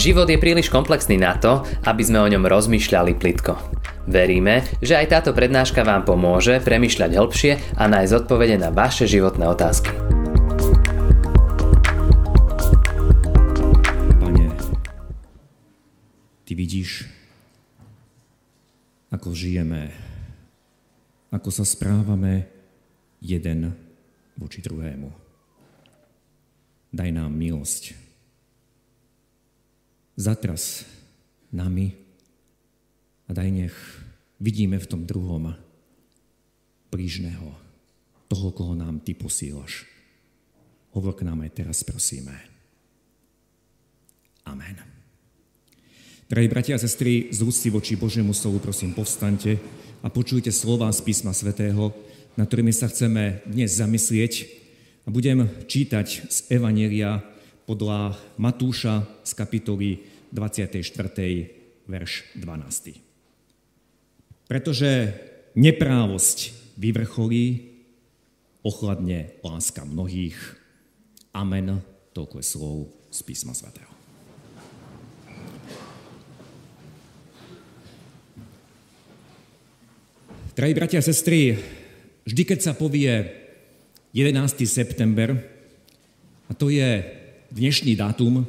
Život je príliš komplexný na to, aby sme o ňom rozmýšľali plitko. Veríme, že aj táto prednáška vám pomôže premyšľať hĺbšie a nájsť odpovede na vaše životné otázky. Pane, Ty vidíš, ako žijeme, ako sa správame jeden voči druhému. Daj nám milosť. Zatras nami a daj nech vidíme v tom druhom blížneho, toho, koho nám Ty posílaš. Hovor k nám aj teraz, prosíme. Amen. Drahí bratia a sestry, z úcty voči Božiemu slovu, prosím, povstante a počujte slova z písma svätého, na ktorými sa chceme dnes zamyslieť a budem čítať z Evanielia podľa Matúša z kapitoly 24. verš 12. Pretože neprávosť vyvrcholí, ochladne láska mnohých. Amen. Toľko je slov z písma svätého. Drahí bratia a sestry, vždy, keď sa povie 11. september, a to je dnešný dátum,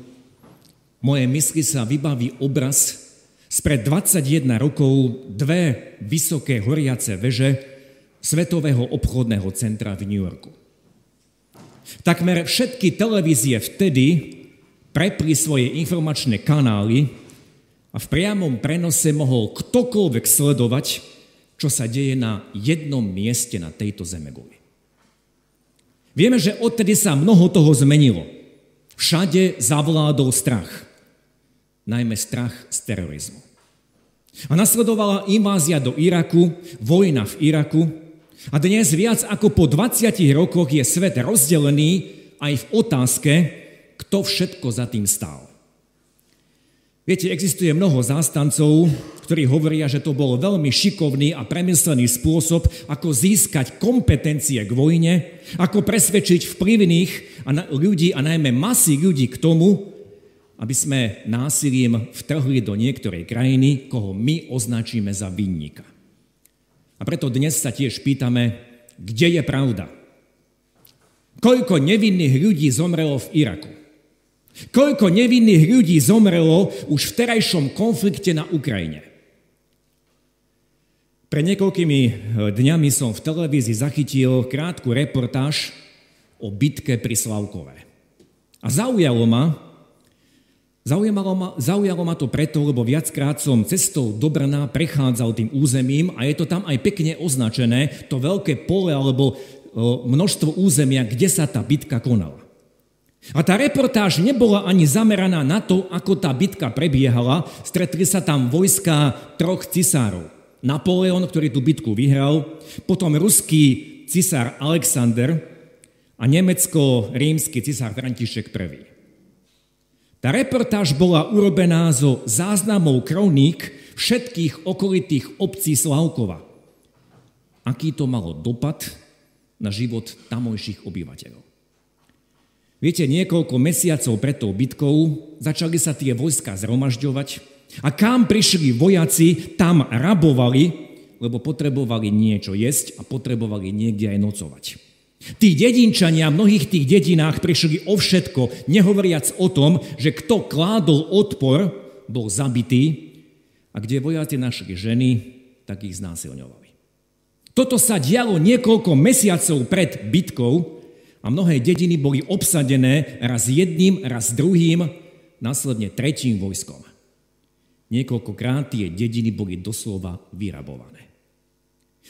moje mysli sa vybaví obraz spred 21 rokov dve vysoké horiace veže Svetového obchodného centra v New Yorku. Takmer všetky televízie vtedy prepli svoje informačné kanály a v priamom prenose mohol ktokoľvek sledovať, čo sa deje na jednom mieste na tejto zemeguli. Vieme, že odtedy sa mnoho toho zmenilo. Všade zavládol strach najmä strach z terorizmu. A nasledovala invázia do Iraku, vojna v Iraku a dnes viac ako po 20 rokoch je svet rozdelený aj v otázke, kto všetko za tým stál. Viete, existuje mnoho zástancov, ktorí hovoria, že to bol veľmi šikovný a premyslený spôsob, ako získať kompetencie k vojne, ako presvedčiť vplyvných ľudí a najmä masy ľudí k tomu, aby sme násilím vtrhli do niektorej krajiny, koho my označíme za vinníka. A preto dnes sa tiež pýtame, kde je pravda? Koľko nevinných ľudí zomrelo v Iraku? Koľko nevinných ľudí zomrelo už v terajšom konflikte na Ukrajine? Pre niekoľkými eh, dňami som v televízii zachytil krátku reportáž o bitke pri Slavkove. A zaujalo ma, Zaujalo ma, zaujalo ma to preto, lebo viackrát som cestou do Brna prechádzal tým územím a je to tam aj pekne označené, to veľké pole alebo množstvo územia, kde sa tá bitka konala. A tá reportáž nebola ani zameraná na to, ako tá bitka prebiehala. Stretli sa tam vojska troch cisárov. Napoleon, ktorý tú bitku vyhral, potom ruský cisár Alexander a nemecko-rímsky cisár František I. Tá reportáž bola urobená zo záznamov kroník všetkých okolitých obcí Slavkova. Aký to malo dopad na život tamojších obyvateľov. Viete, niekoľko mesiacov pred tou bitkou začali sa tie vojska zhromažďovať a kam prišli vojaci, tam rabovali, lebo potrebovali niečo jesť a potrebovali niekde aj nocovať. Tí dedinčania v mnohých tých dedinách prišli o všetko, nehovoriac o tom, že kto kládol odpor, bol zabitý a kde vojaci našli ženy, tak ich znásilňovali. Toto sa dialo niekoľko mesiacov pred bitkou a mnohé dediny boli obsadené raz jedným, raz druhým, následne tretím vojskom. Niekoľkokrát tie dediny boli doslova vyrabované.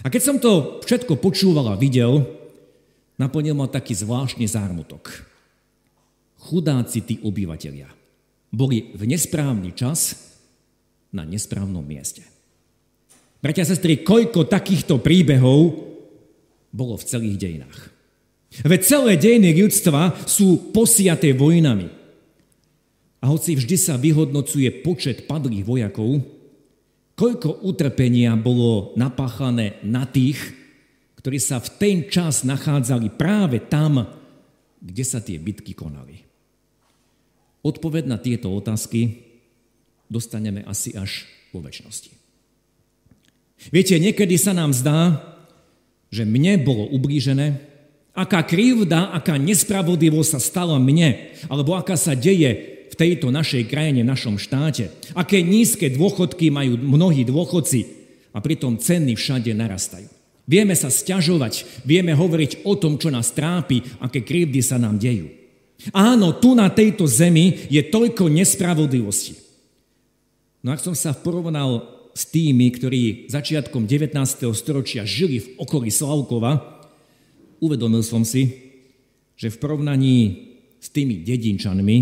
A keď som to všetko počúval a videl, naplnil ma taký zvláštny zármutok. Chudáci tí obyvateľia boli v nesprávny čas na nesprávnom mieste. Bratia a sestry, koľko takýchto príbehov bolo v celých dejinách. Veď celé dejiny ľudstva sú posiaté vojnami. A hoci vždy sa vyhodnocuje počet padlých vojakov, koľko utrpenia bolo napáchané na tých, ktorí sa v ten čas nachádzali práve tam, kde sa tie bitky konali. Odpoved na tieto otázky dostaneme asi až vo väčšnosti. Viete, niekedy sa nám zdá, že mne bolo ublížené, aká krivda, aká nespravodlivosť sa stala mne, alebo aká sa deje v tejto našej krajine, našom štáte. Aké nízke dôchodky majú mnohí dôchodci a pritom ceny všade narastajú. Vieme sa sťažovať, vieme hovoriť o tom, čo nás trápi, aké krivdy sa nám dejú. Áno, tu na tejto zemi je toľko nespravodlivosti. No ak som sa porovnal s tými, ktorí začiatkom 19. storočia žili v okolí Slavkova, uvedomil som si, že v porovnaní s tými dedinčanmi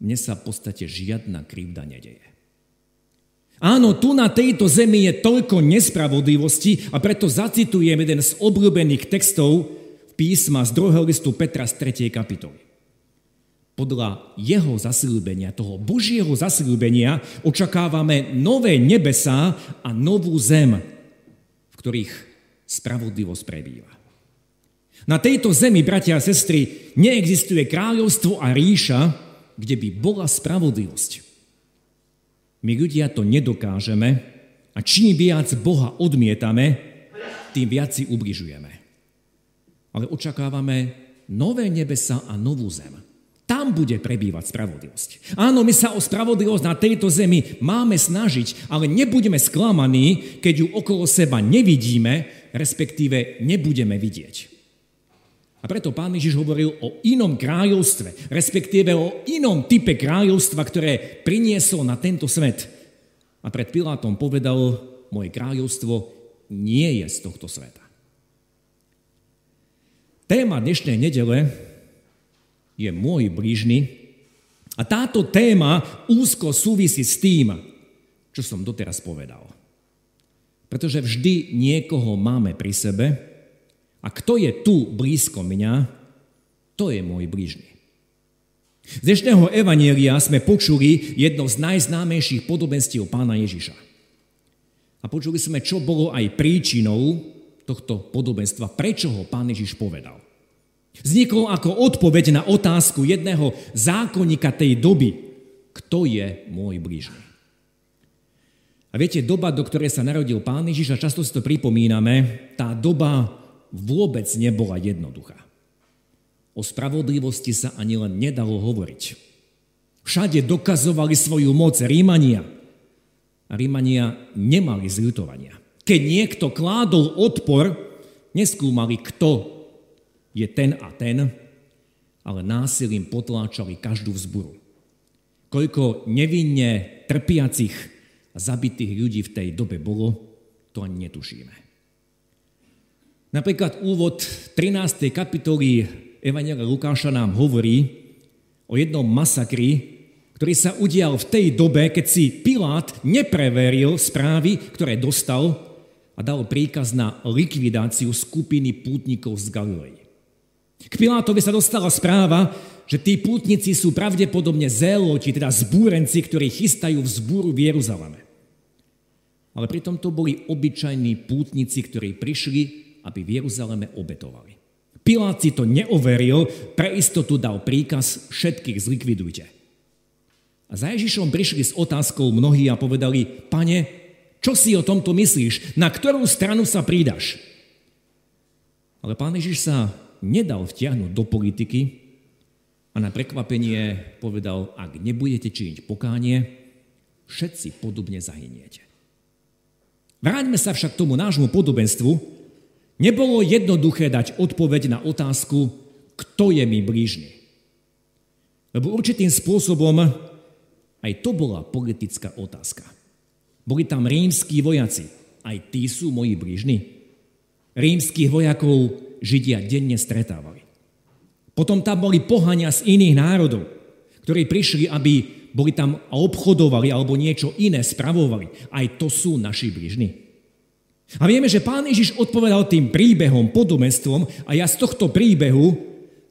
mne sa v podstate žiadna krivda nedeje. Áno, tu na tejto zemi je toľko nespravodlivosti a preto zacitujem jeden z obľúbených textov písma z 2. listu Petra z 3. kapitoly. Podľa jeho zaslúbenia, toho Božieho zaslúbenia, očakávame nové nebesá a novú zem, v ktorých spravodlivosť prebýva. Na tejto zemi, bratia a sestry, neexistuje kráľovstvo a ríša, kde by bola spravodlivosť. My ľudia to nedokážeme a čím viac Boha odmietame, tým viac si ubližujeme. Ale očakávame nové nebesa a novú zem. Tam bude prebývať spravodlivosť. Áno, my sa o spravodlivosť na tejto zemi máme snažiť, ale nebudeme sklamaní, keď ju okolo seba nevidíme, respektíve nebudeme vidieť. A preto pán Ježiš hovoril o inom kráľovstve, respektíve o inom type kráľovstva, ktoré priniesol na tento svet. A pred Pilátom povedal, moje kráľovstvo nie je z tohto sveta. Téma dnešnej nedele je môj blížny a táto téma úzko súvisí s tým, čo som doteraz povedal. Pretože vždy niekoho máme pri sebe, a kto je tu blízko mňa, to je môj blížny. Z dnešného evanielia sme počuli jedno z najznámejších podobenstiev pána Ježiša. A počuli sme, čo bolo aj príčinou tohto podobenstva, prečo ho pán Ježiš povedal. Vzniklo ako odpoveď na otázku jedného zákonníka tej doby, kto je môj blížny. A viete, doba, do ktorej sa narodil pán Ježiš, a často si to pripomíname, tá doba vôbec nebola jednoduchá. O spravodlivosti sa ani len nedalo hovoriť. Všade dokazovali svoju moc Rímania. A Rímania nemali zľutovania. Keď niekto kládol odpor, neskúmali, kto je ten a ten, ale násilím potláčali každú vzburu. Koľko nevinne trpiacich a zabitých ľudí v tej dobe bolo, to ani netušíme. Napríklad úvod 13. kapitoly Evangelia Lukáša nám hovorí o jednom masakri, ktorý sa udial v tej dobe, keď si Pilát nepreveril správy, ktoré dostal a dal príkaz na likvidáciu skupiny pútnikov z Galilei. K Pilátovi sa dostala správa, že tí pútnici sú pravdepodobne zéloti, teda zbúrenci, ktorí chystajú vzbúru v Jeruzaleme. Ale pritom to boli obyčajní pútnici, ktorí prišli aby v Jeruzaleme obetovali. Pilát si to neoveril, pre istotu dal príkaz, všetkých zlikvidujte. A za Ježišom prišli s otázkou mnohí a povedali, pane, čo si o tomto myslíš? Na ktorú stranu sa pridaš? Ale pán Ježiš sa nedal vtiahnuť do politiky a na prekvapenie povedal, ak nebudete činiť pokánie, všetci podobne zahyniete. Vráťme sa však k tomu nášmu podobenstvu, Nebolo jednoduché dať odpoveď na otázku, kto je mi blížny. Lebo určitým spôsobom aj to bola politická otázka. Boli tam rímskí vojaci, aj tí sú moji blížni. Rímskych vojakov Židia denne stretávali. Potom tam boli pohania z iných národov, ktorí prišli, aby boli tam a obchodovali alebo niečo iné spravovali. Aj to sú naši blížni. A vieme, že pán Ježiš odpovedal tým príbehom, podobenstvom a ja z tohto príbehu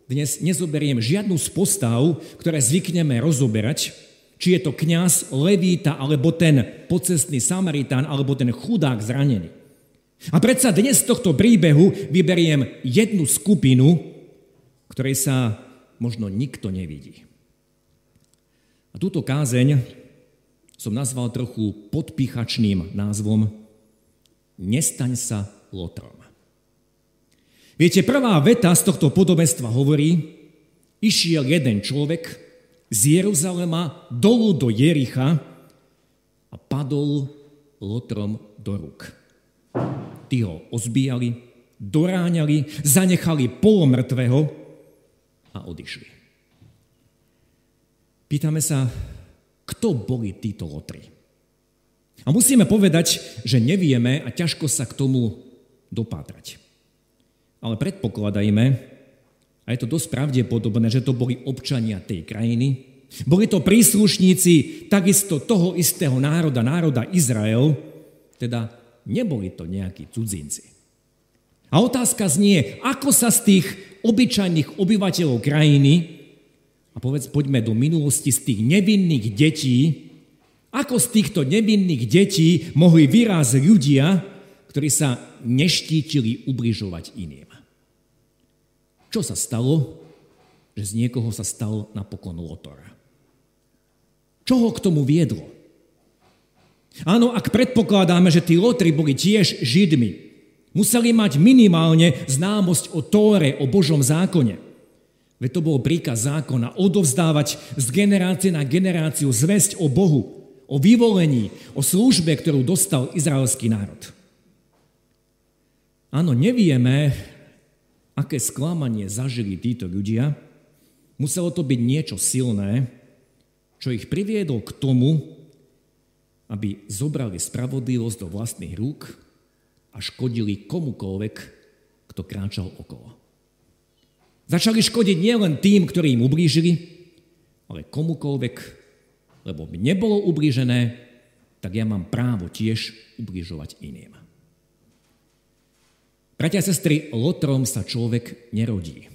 dnes nezoberiem žiadnu z postav, ktoré zvykneme rozoberať, či je to kňaz, levíta, alebo ten pocestný Samaritán, alebo ten chudák zranený. A predsa dnes z tohto príbehu vyberiem jednu skupinu, ktorej sa možno nikto nevidí. A túto kázeň som nazval trochu podpíchačným názvom Nestaň sa lotrom. Viete, prvá veta z tohto podobenstva hovorí, išiel jeden človek z Jeruzalema dolu do Jericha a padol lotrom do rúk. Tí ho ozbíjali, doráňali, zanechali polomrtvého a odišli. Pýtame sa, kto boli títo lotri? A musíme povedať, že nevieme a ťažko sa k tomu dopátrať. Ale predpokladajme, a je to dosť pravdepodobné, že to boli občania tej krajiny, boli to príslušníci takisto toho istého národa, národa Izrael, teda neboli to nejakí cudzinci. A otázka znie, ako sa z tých obyčajných obyvateľov krajiny, a povedz, poďme do minulosti, z tých nevinných detí, ako z týchto nevinných detí mohli vyrázať ľudia, ktorí sa neštítili ubližovať iným. Čo sa stalo? Že z niekoho sa stal napokon lotor. Čo ho k tomu viedlo? Áno, ak predpokladáme, že tí lotri boli tiež židmi, museli mať minimálne známosť o Tóre, o Božom zákone. Veď to bol príkaz zákona odovzdávať z generácie na generáciu zväzť o Bohu, o vyvolení, o službe, ktorú dostal izraelský národ. Áno, nevieme, aké sklamanie zažili títo ľudia. Muselo to byť niečo silné, čo ich priviedlo k tomu, aby zobrali spravodlivosť do vlastných rúk a škodili komukoľvek, kto kráčal okolo. Začali škodiť nielen tým, ktorí im ublížili, ale komukoľvek, lebo by nebolo ublížené, tak ja mám právo tiež ubližovať iným. Bratia a sestry, lotrom sa človek nerodí.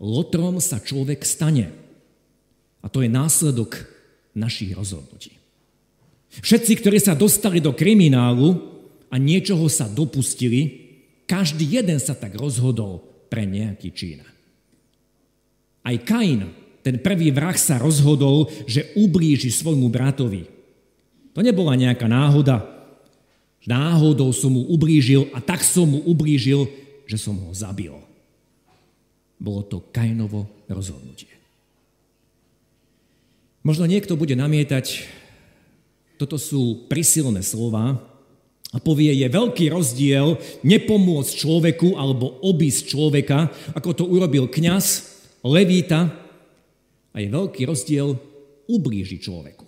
Lotrom sa človek stane. A to je následok našich rozhodnutí. Všetci, ktorí sa dostali do kriminálu a niečoho sa dopustili, každý jeden sa tak rozhodol pre nejaký čín. Aj Kain, ten prvý vrah sa rozhodol, že ublíži svojmu bratovi. To nebola nejaká náhoda, Náhodou som mu ublížil a tak som mu ublížil, že som ho zabil. Bolo to Kainovo rozhodnutie. Možno niekto bude namietať, toto sú prisilné slova a povie, je veľký rozdiel nepomôcť človeku alebo obísť človeka, ako to urobil kňaz, levíta a je veľký rozdiel ublížiť človeku.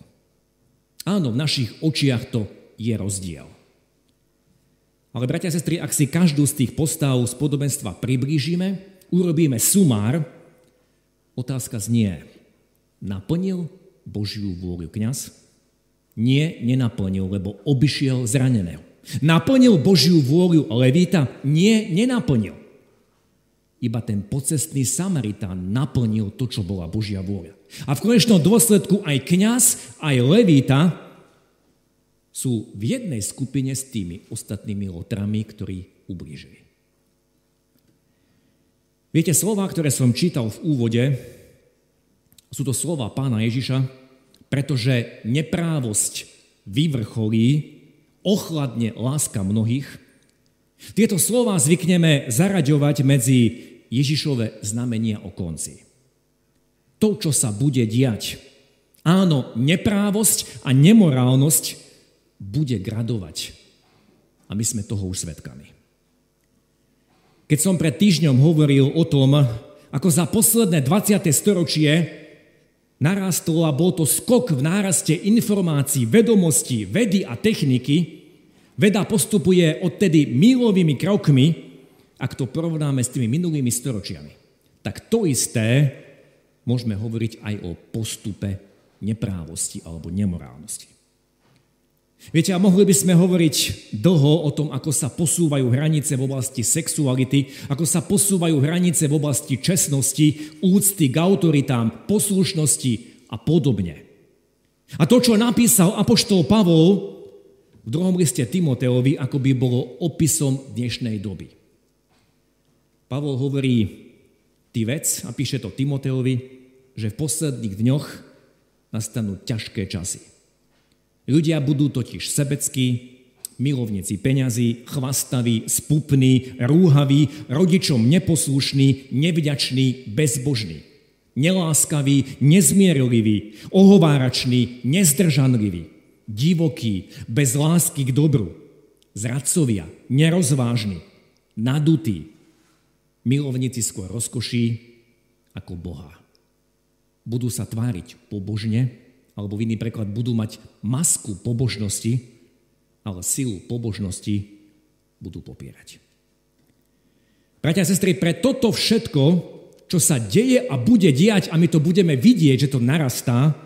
Áno, v našich očiach to je rozdiel. Ale bratia a sestry, ak si každú z tých postav z podobenstva priblížime, urobíme sumár, otázka znie, naplnil Božiu vôľu kňaz? Nie, nenaplnil, lebo obišiel zraneného. Naplnil Božiu vôľu Levita? Nie, nenaplnil. Iba ten pocestný Samaritán naplnil to, čo bola Božia vôľa. A v konečnom dôsledku aj kňaz, aj Levita sú v jednej skupine s tými ostatnými lotrami, ktorí ublížili. Viete, slova, ktoré som čítal v úvode, sú to slova pána Ježiša, pretože neprávosť vyvrcholí, ochladne láska mnohých. Tieto slova zvykneme zaraďovať medzi Ježišove znamenia o konci. To, čo sa bude diať. Áno, neprávosť a nemorálnosť bude gradovať. A my sme toho už svetkami. Keď som pred týždňom hovoril o tom, ako za posledné 20. storočie narastlo a bol to skok v náraste informácií, vedomostí, vedy a techniky, veda postupuje odtedy milovými krokmi, ak to porovnáme s tými minulými storočiami. Tak to isté môžeme hovoriť aj o postupe neprávosti alebo nemorálnosti. Viete, a mohli by sme hovoriť dlho o tom, ako sa posúvajú hranice v oblasti sexuality, ako sa posúvajú hranice v oblasti čestnosti, úcty k autoritám, poslušnosti a podobne. A to, čo napísal apoštol Pavol v druhom liste Timoteovi, ako by bolo opisom dnešnej doby. Pavol hovorí, ty vec, a píše to Timoteovi, že v posledných dňoch nastanú ťažké časy. Ľudia budú totiž sebeckí, milovníci peňazí, chvastaví, spupní, rúhaví, rodičom neposlušní, nevďační, bezbožní. Neláskaví, nezmierliví, ohovárační, nezdržanliví, divokí, bez lásky k dobru, zradcovia, nerozvážni, nadutí, milovníci skôr rozkoší ako Boha. Budú sa tváriť pobožne, alebo v iný preklad budú mať masku pobožnosti, ale silu pobožnosti budú popierať. Bratia a sestry, pre toto všetko, čo sa deje a bude diať, a my to budeme vidieť, že to narastá,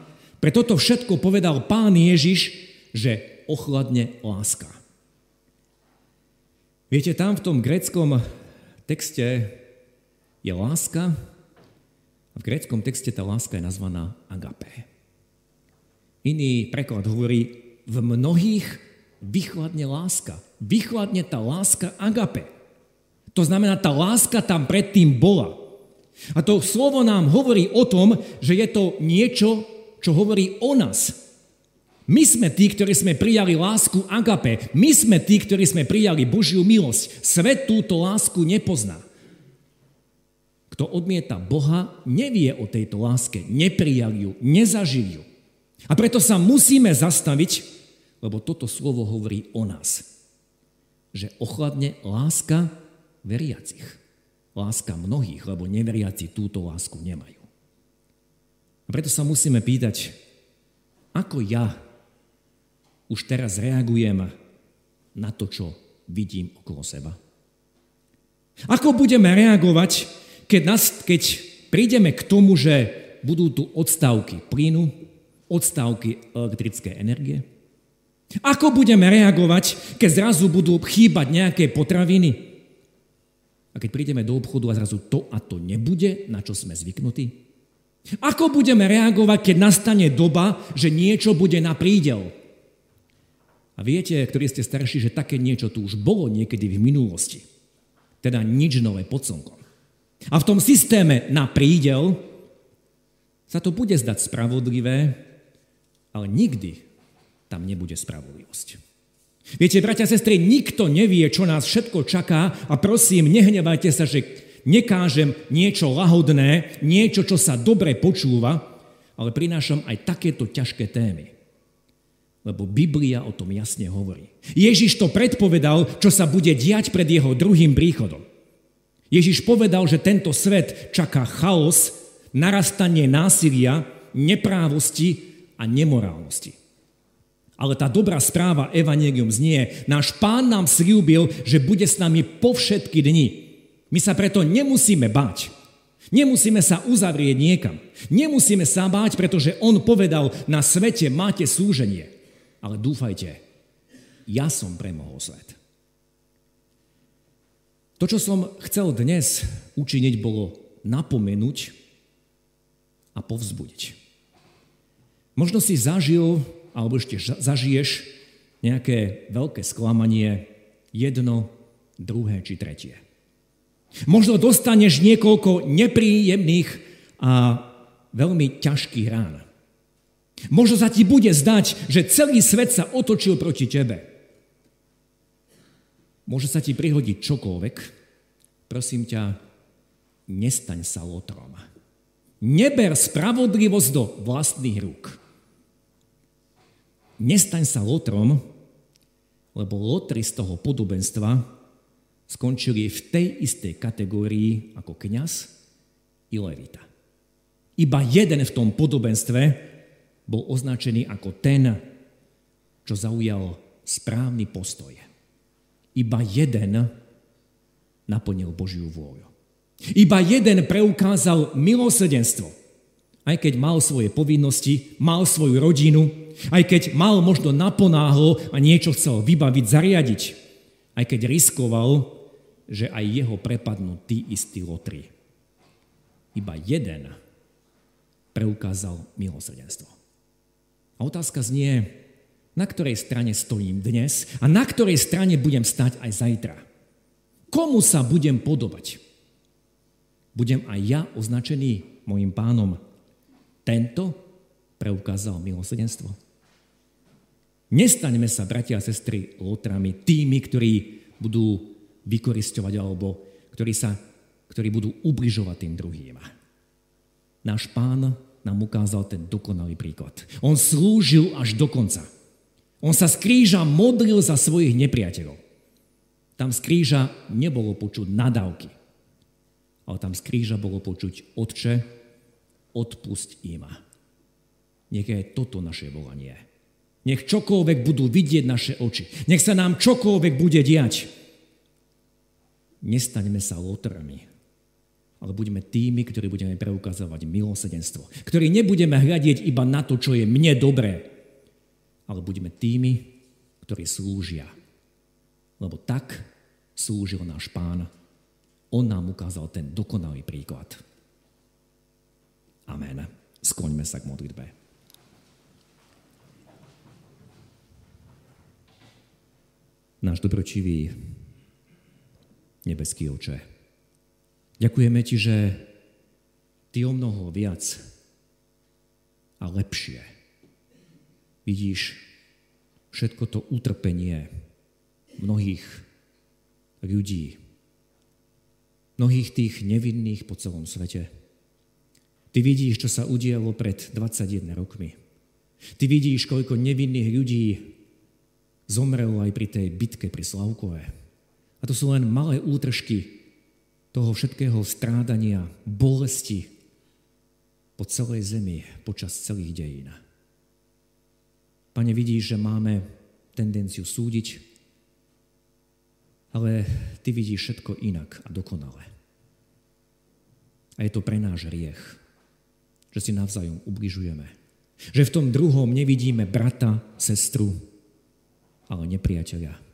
pre toto všetko povedal pán Ježiš, že ochladne láska. Viete, tam v tom gréckom texte je láska, a v gréckom texte tá láska je nazvaná agapé. Iný preklad hovorí, v mnohých vychladne láska. Vychladne tá láska agape. To znamená, tá láska tam predtým bola. A to slovo nám hovorí o tom, že je to niečo, čo hovorí o nás. My sme tí, ktorí sme prijali lásku agape. My sme tí, ktorí sme prijali Božiu milosť. Svet túto lásku nepozná. Kto odmieta Boha, nevie o tejto láske, neprijal ju, nezažil ju. A preto sa musíme zastaviť lebo toto slovo hovorí o nás. Že ochladne láska veriacich. Láska mnohých, lebo neveriaci túto lásku nemajú. A preto sa musíme pýtať, ako ja už teraz reagujem na to, čo vidím okolo seba. Ako budeme reagovať, keď, nás, keď prídeme k tomu, že budú tu odstávky plynu, odstávky elektrické energie? Ako budeme reagovať, keď zrazu budú chýbať nejaké potraviny? A keď prídeme do obchodu a zrazu to a to nebude, na čo sme zvyknutí? Ako budeme reagovať, keď nastane doba, že niečo bude na prídel? A viete, ktorí ste starší, že také niečo tu už bolo niekedy v minulosti. Teda nič nové pod slnkom. A v tom systéme na prídel sa to bude zdať spravodlivé, ale nikdy tam nebude spravodlivosť. Viete, bratia a sestry, nikto nevie, čo nás všetko čaká a prosím, nehnevajte sa, že nekážem niečo lahodné, niečo, čo sa dobre počúva, ale prinášam aj takéto ťažké témy. Lebo Biblia o tom jasne hovorí. Ježiš to predpovedal, čo sa bude diať pred jeho druhým príchodom. Ježiš povedal, že tento svet čaká chaos, narastanie násilia, neprávosti a nemorálnosti. Ale tá dobrá správa Evangelium znie, náš pán nám slúbil, že bude s nami po všetky dni. My sa preto nemusíme báť. Nemusíme sa uzavrieť niekam. Nemusíme sa báť, pretože on povedal, na svete máte súženie. Ale dúfajte, ja som premohol svet. To, čo som chcel dnes učiniť, bolo napomenúť a povzbudiť. Možno si zažil alebo ešte zažiješ nejaké veľké sklamanie, jedno, druhé či tretie. Možno dostaneš niekoľko nepríjemných a veľmi ťažkých rán. Možno sa ti bude zdať, že celý svet sa otočil proti tebe. Môže sa ti prihodiť čokoľvek. Prosím ťa, nestaň sa lotrom. Neber spravodlivosť do vlastných rúk. Nestaň sa lotrom, lebo lotry z toho podobenstva skončili v tej istej kategórii ako kňaz i levita. Iba jeden v tom podobenstve bol označený ako ten, čo zaujal správny postoj. Iba jeden naplnil Božiu vôľu. Iba jeden preukázal milosrdenstvo. Aj keď mal svoje povinnosti, mal svoju rodinu, aj keď mal možno naponáhlo a niečo chcel vybaviť, zariadiť. Aj keď riskoval, že aj jeho prepadnú tí istí lotri. Iba jeden preukázal milosrdenstvo. A otázka znie, na ktorej strane stojím dnes a na ktorej strane budem stať aj zajtra. Komu sa budem podobať? Budem aj ja označený mojim pánom. Tento preukázal milosrdenstvo. Nestaňme sa, bratia a sestry, lotrami, tými, ktorí budú vykoristovať alebo ktorí, sa, ktorí budú ubližovať tým druhým. Náš pán nám ukázal ten dokonalý príklad. On slúžil až do konca. On sa z kríža modlil za svojich nepriateľov. Tam z kríža nebolo počuť nadávky, ale tam z kríža bolo počuť Otče, odpusť im. Nech je toto naše volanie. Nech čokoľvek budú vidieť naše oči. Nech sa nám čokoľvek bude diať. Nestaňme sa lotrami, ale buďme tými, ktorí budeme preukazovať milosedenstvo. Ktorí nebudeme hľadiť iba na to, čo je mne dobré, ale buďme tými, ktorí slúžia. Lebo tak slúžil náš pán. On nám ukázal ten dokonalý príklad. Amen. Skloňme sa k modlitbe. Náš dobročivý nebeský oče, ďakujeme ti, že ty o mnoho viac a lepšie vidíš všetko to utrpenie mnohých ľudí, mnohých tých nevinných po celom svete. Ty vidíš, čo sa udialo pred 21 rokmi. Ty vidíš, koľko nevinných ľudí zomrelo aj pri tej bitke pri Slavkové. A to sú len malé útržky toho všetkého strádania, bolesti po celej zemi počas celých dejín. Pane, vidíš, že máme tendenciu súdiť, ale Ty vidíš všetko inak a dokonale. A je to pre náš riech, že si navzájom ubližujeme. Že v tom druhom nevidíme brata, sestru, ale nepriateľa.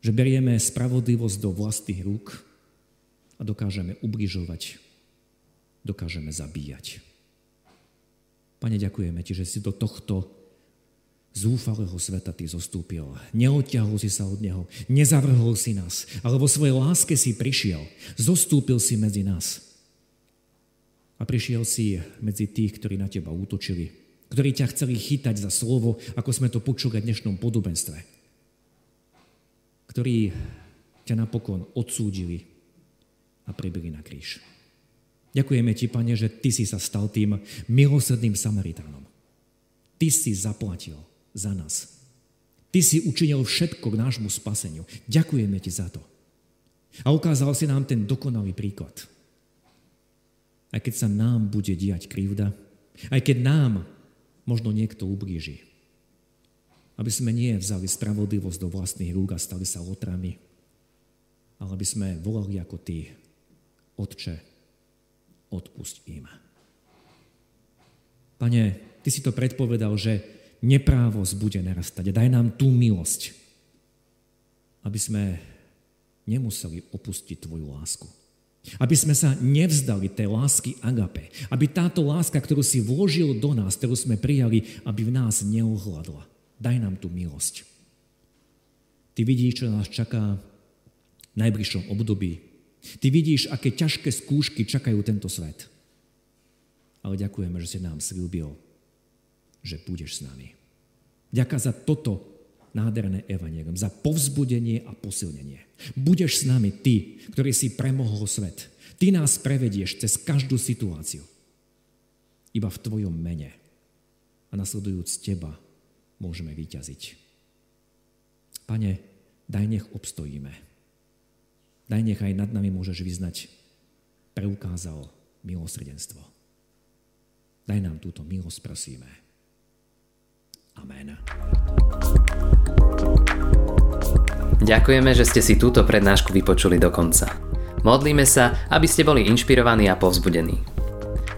Že berieme spravodlivosť do vlastných rúk a dokážeme ubližovať, dokážeme zabíjať. Pane, ďakujeme Ti, že si do tohto zúfalého sveta ty zostúpil. Neodťahol si sa od neho, nezavrhol si nás, ale vo svojej láske si prišiel. Zostúpil si medzi nás. A prišiel si medzi tých, ktorí na teba útočili, ktorí ťa chceli chytať za slovo, ako sme to počuli v dnešnom podobenstve. Ktorí ťa napokon odsúdili a pribili na kríž. Ďakujeme ti, Pane, že ty si sa stal tým milosrdným Samaritánom. Ty si zaplatil za nás. Ty si učinil všetko k nášmu spaseniu. Ďakujeme ti za to. A ukázal si nám ten dokonalý príklad. Aj keď sa nám bude diať krivda, aj keď nám možno niekto ublíži. Aby sme nie vzali spravodlivosť do vlastných rúk a stali sa lotrami, ale aby sme volali ako ty, Otče, odpusť im. Pane, ty si to predpovedal, že neprávosť bude narastať. Daj nám tú milosť, aby sme nemuseli opustiť Tvoju lásku. Aby sme sa nevzdali tej lásky agape. Aby táto láska, ktorú si vložil do nás, ktorú sme prijali, aby v nás neohľadla. Daj nám tú milosť. Ty vidíš, čo nás čaká v najbližšom období. Ty vidíš, aké ťažké skúšky čakajú tento svet. Ale ďakujeme, že si nám slúbil, že budeš s nami. Ďaká za toto nádherné evanelium, za povzbudenie a posilnenie. Budeš s nami ty, ktorý si premohol svet. Ty nás prevedieš cez každú situáciu. Iba v tvojom mene. A nasledujúc teba môžeme vyťaziť. Pane, daj nech obstojíme. Daj nech aj nad nami môžeš vyznať preukázal milosrdenstvo. Daj nám túto milosť, prosíme. Amen. Ďakujeme, že ste si túto prednášku vypočuli do konca. Modlíme sa, aby ste boli inšpirovaní a povzbudení.